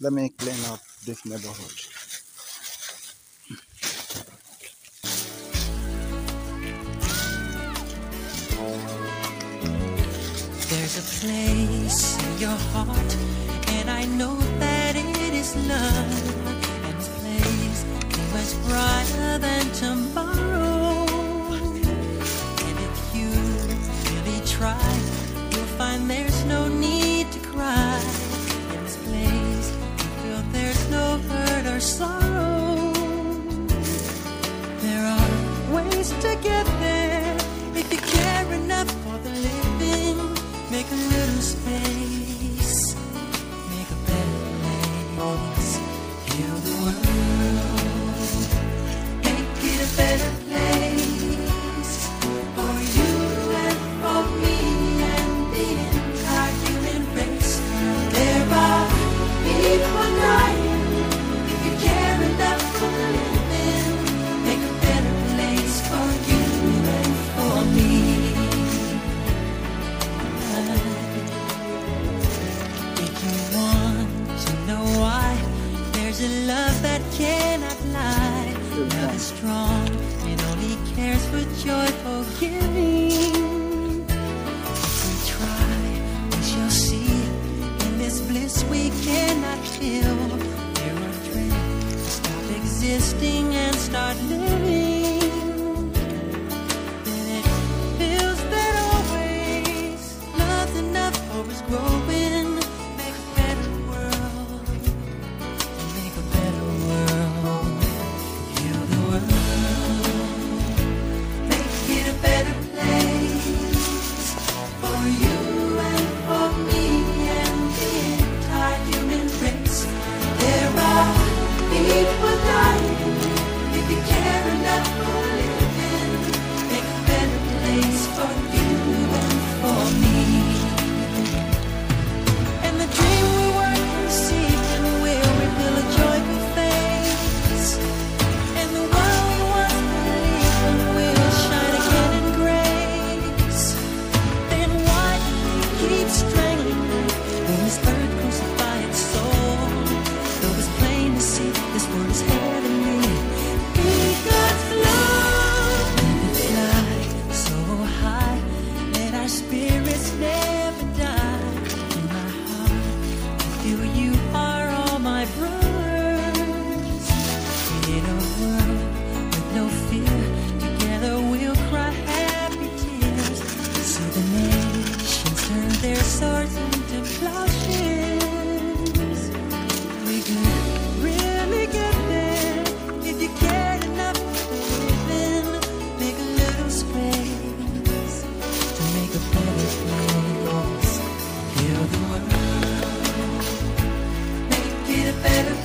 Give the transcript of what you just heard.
let me clean up this neighborhood. There's a place in your heart, and I know that it is love. And this place much brighter than tomorrow. A love that cannot lie. Love is strong and only cares for joyful giving. If we try, we shall see. In this bliss we cannot feel. There are dreams stop existing and start living. baby.